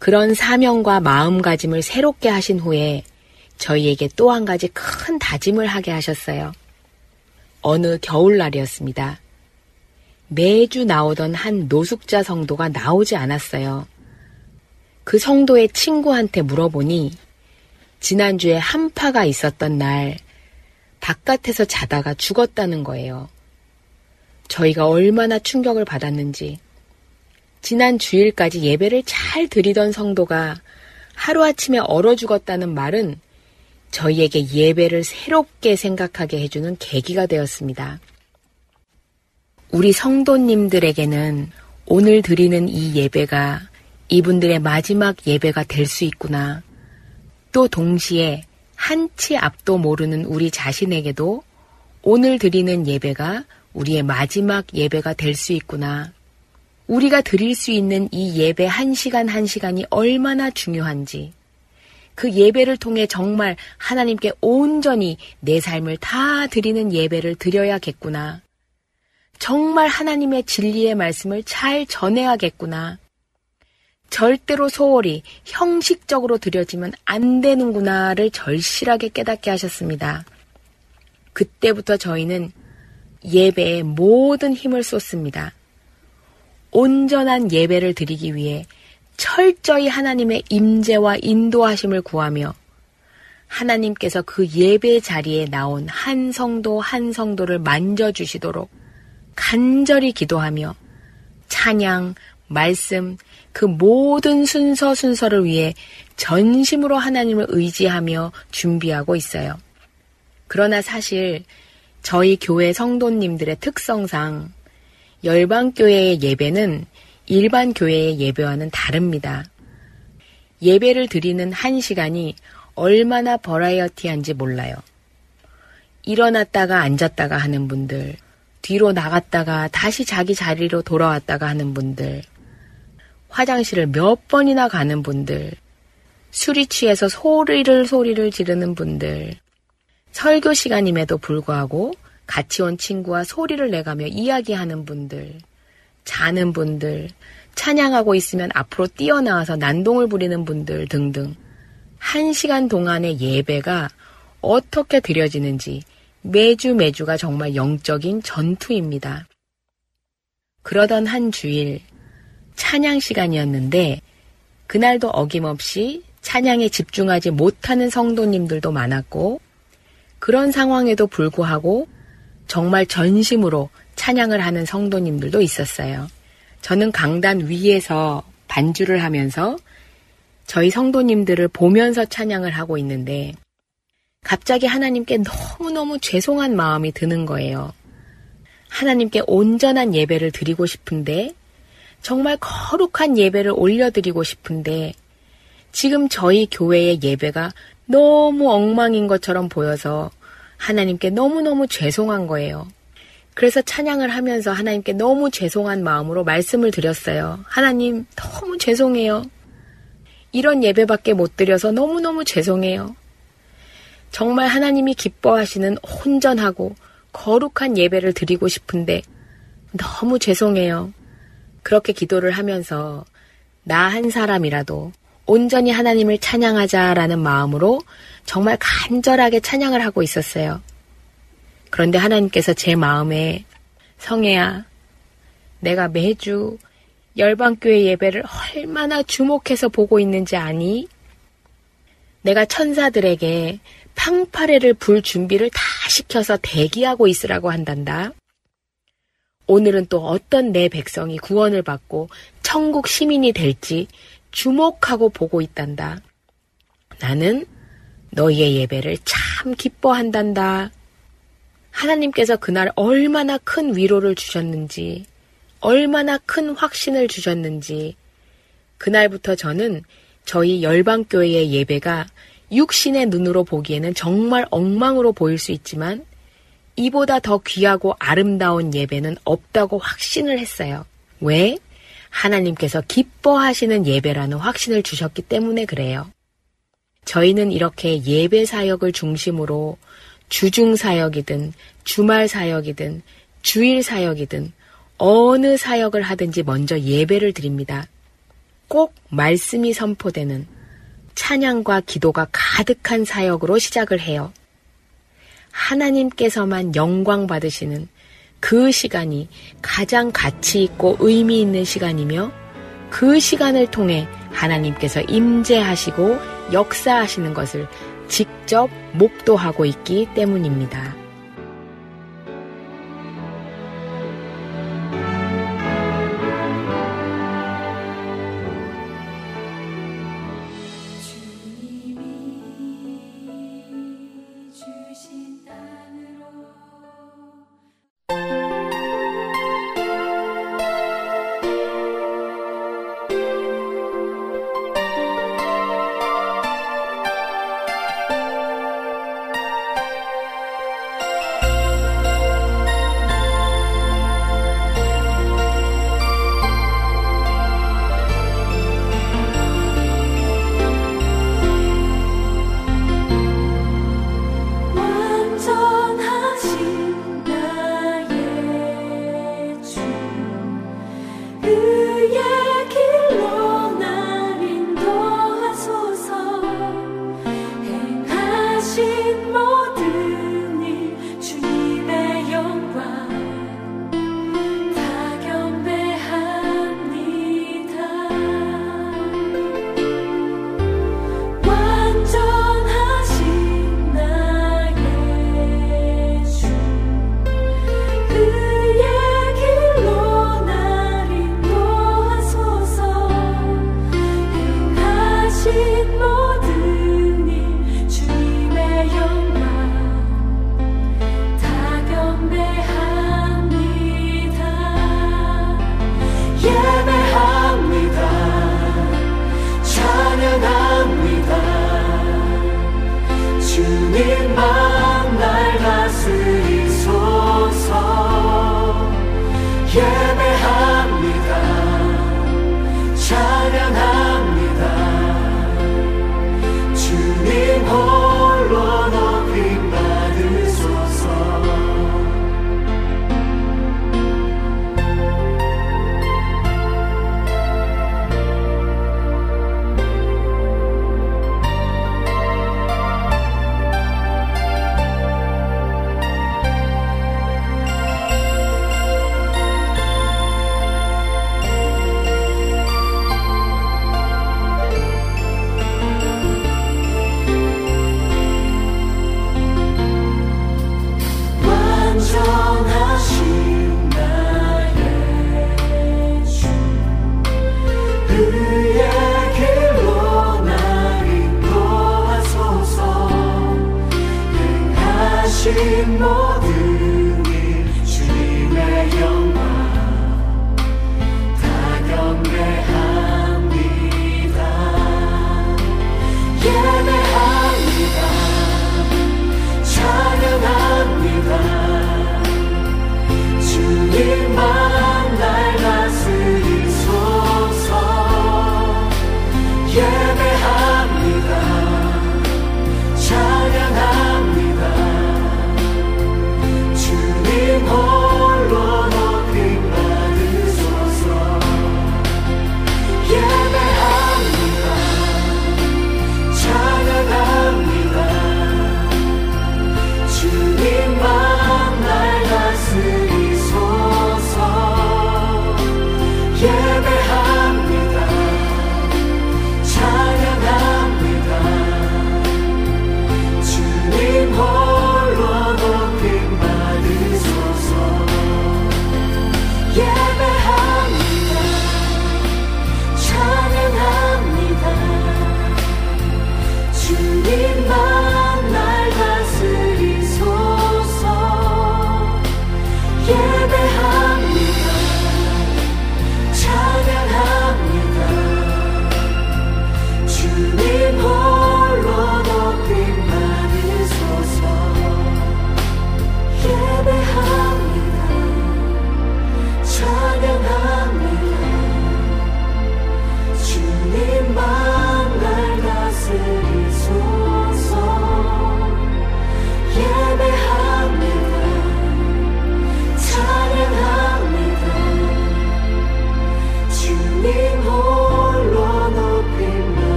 그런 사명과 마음가짐을 새롭게 하신 후에 저희에게 또 한 가지 큰 다짐을 하게 하셨어요. 어느 겨울날이었습니다. 매주 나오던 한 노숙자 성도가 나오지 않았어요. 그 성도의 친구한테 물어보니 지난주에 한파가 있었던 날 바깥에서 자다가 죽었다는 거예요. 저희가 얼마나 충격을 받았는지 지난 주일까지 예배를 잘 드리던 성도가 하루아침에 얼어 죽었다는 말은 저희에게 예배를 새롭게 생각하게 해주는 계기가 되었습니다. 우리 성도님들에게는 오늘 드리는 이 예배가 이분들의 마지막 예배가 될 수 있구나. 또 동시에 한치 앞도 모르는 우리 자신에게도 오늘 드리는 예배가 우리의 마지막 예배가 될 수 있구나. 우리가 드릴 수 있는 이 예배 한 시간 한 시간이 얼마나 중요한지, 그 예배를 통해 정말 하나님께 온전히 내 삶을 다 드리는 예배를 드려야겠구나. 정말 하나님의 진리의 말씀을 잘 전해야겠구나. 절대로 소홀히 형식적으로 드려지면 안 되는구나를 절실하게 깨닫게 하셨습니다. 그때부터 저희는 예배에 모든 힘을 쏟습니다. 온전한 예배를 드리기 위해 철저히 하나님의 임재와 인도하심을 구하며 하나님께서 그 예배 자리에 나온 한 성도 한 성도를 만져주시도록 간절히 기도하며 찬양, 말씀, 그 모든 순서 순서를 위해 전심으로 하나님을 의지하며 준비하고 있어요. 그러나 사실 저희 교회 성도님들의 특성상 열방교회의 예배는 일반 교회의 예배와는 다릅니다. 예배를 드리는 한 시간이 얼마나 버라이어티한지 몰라요. 일어났다가 앉았다가 하는 분들, 뒤로 나갔다가 다시 자기 자리로 돌아왔다가 하는 분들, 화장실을 몇 번이나 가는 분들, 술이 취해서 소리를 소리를 지르는 분들, 설교 시간임에도 불구하고 같이 온 친구와 소리를 내가며 이야기하는 분들, 자는 분들, 찬양하고 있으면 앞으로 뛰어나와서 난동을 부리는 분들 등등. 한 시간 동안의 예배가 어떻게 드려지는지 매주 매주가 정말 영적인 전투입니다. 그러던 한 주일 찬양 시간이었는데 그날도 어김없이 찬양에 집중하지 못하는 성도님들도 많았고 그런 상황에도 불구하고 정말 전심으로 찬양을 하는 성도님들도 있었어요. 저는 강단 위에서 반주를 하면서 저희 성도님들을 보면서 찬양을 하고 있는데 갑자기 하나님께 너무너무 죄송한 마음이 드는 거예요. 하나님께 온전한 예배를 드리고 싶은데 정말 거룩한 예배를 올려드리고 싶은데 지금 저희 교회의 예배가 너무 엉망인 것처럼 보여서 하나님께 너무너무 죄송한 거예요. 그래서 찬양을 하면서 하나님께 너무 죄송한 마음으로 말씀을 드렸어요. 하나님, 너무 죄송해요. 이런 예배밖에 못 드려서 너무너무 죄송해요. 정말 하나님이 기뻐하시는 혼전하고 거룩한 예배를 드리고 싶은데 너무 죄송해요. 그렇게 기도를 하면서 나 한 사람이라도 온전히 하나님을 찬양하자라는 마음으로 정말 간절하게 찬양을 하고 있었어요. 그런데 하나님께서 제 마음에 성혜야, 내가 매주 열방교회 예배를 얼마나 주목해서 보고 있는지 아니? 내가 천사들에게 팡파레를 불 준비를 다 시켜서 대기하고 있으라고 한단다. 오늘은 또 어떤 내 백성이 구원을 받고 천국 시민이 될지 주목하고 보고 있단다. 나는 너희의 예배를 참 기뻐한단다. 하나님께서 그날 얼마나 큰 위로를 주셨는지, 얼마나 큰 확신을 주셨는지, 그날부터 저는 저희 열방교회의 예배가 육신의 눈으로 보기에는 정말 엉망으로 보일 수 있지만, 이보다 더 귀하고 아름다운 예배는 없다고 확신을 했어요. 왜? 하나님께서 기뻐하시는 예배라는 확신을 주셨기 때문에 그래요. 저희는 이렇게 예배 사역을 중심으로 주중 사역이든 주말 사역이든 주일 사역이든 어느 사역을 하든지 먼저 예배를 드립니다. 꼭 말씀이 선포되는 찬양과 기도가 가득한 사역으로 시작을 해요. 하나님께서만 영광 받으시는 그 시간이 가장 가치 있고 의미 있는 시간이며 그 시간을 통해 하나님께서 임재하시고 역사하시는 것을 직접 목도하고 있기 때문입니다.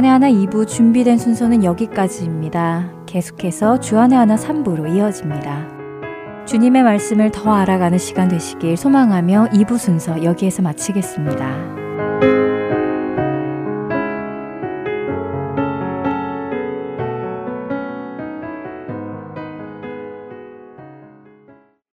주안의 하나 2부 준비된 순서는 여기까지입니다. 계속해서 주안의 하나 3부로 이어집니다. 주님의 말씀을 더 알아가는 시간 되시길 소망하며 2부 순서 여기에서 마치겠습니다.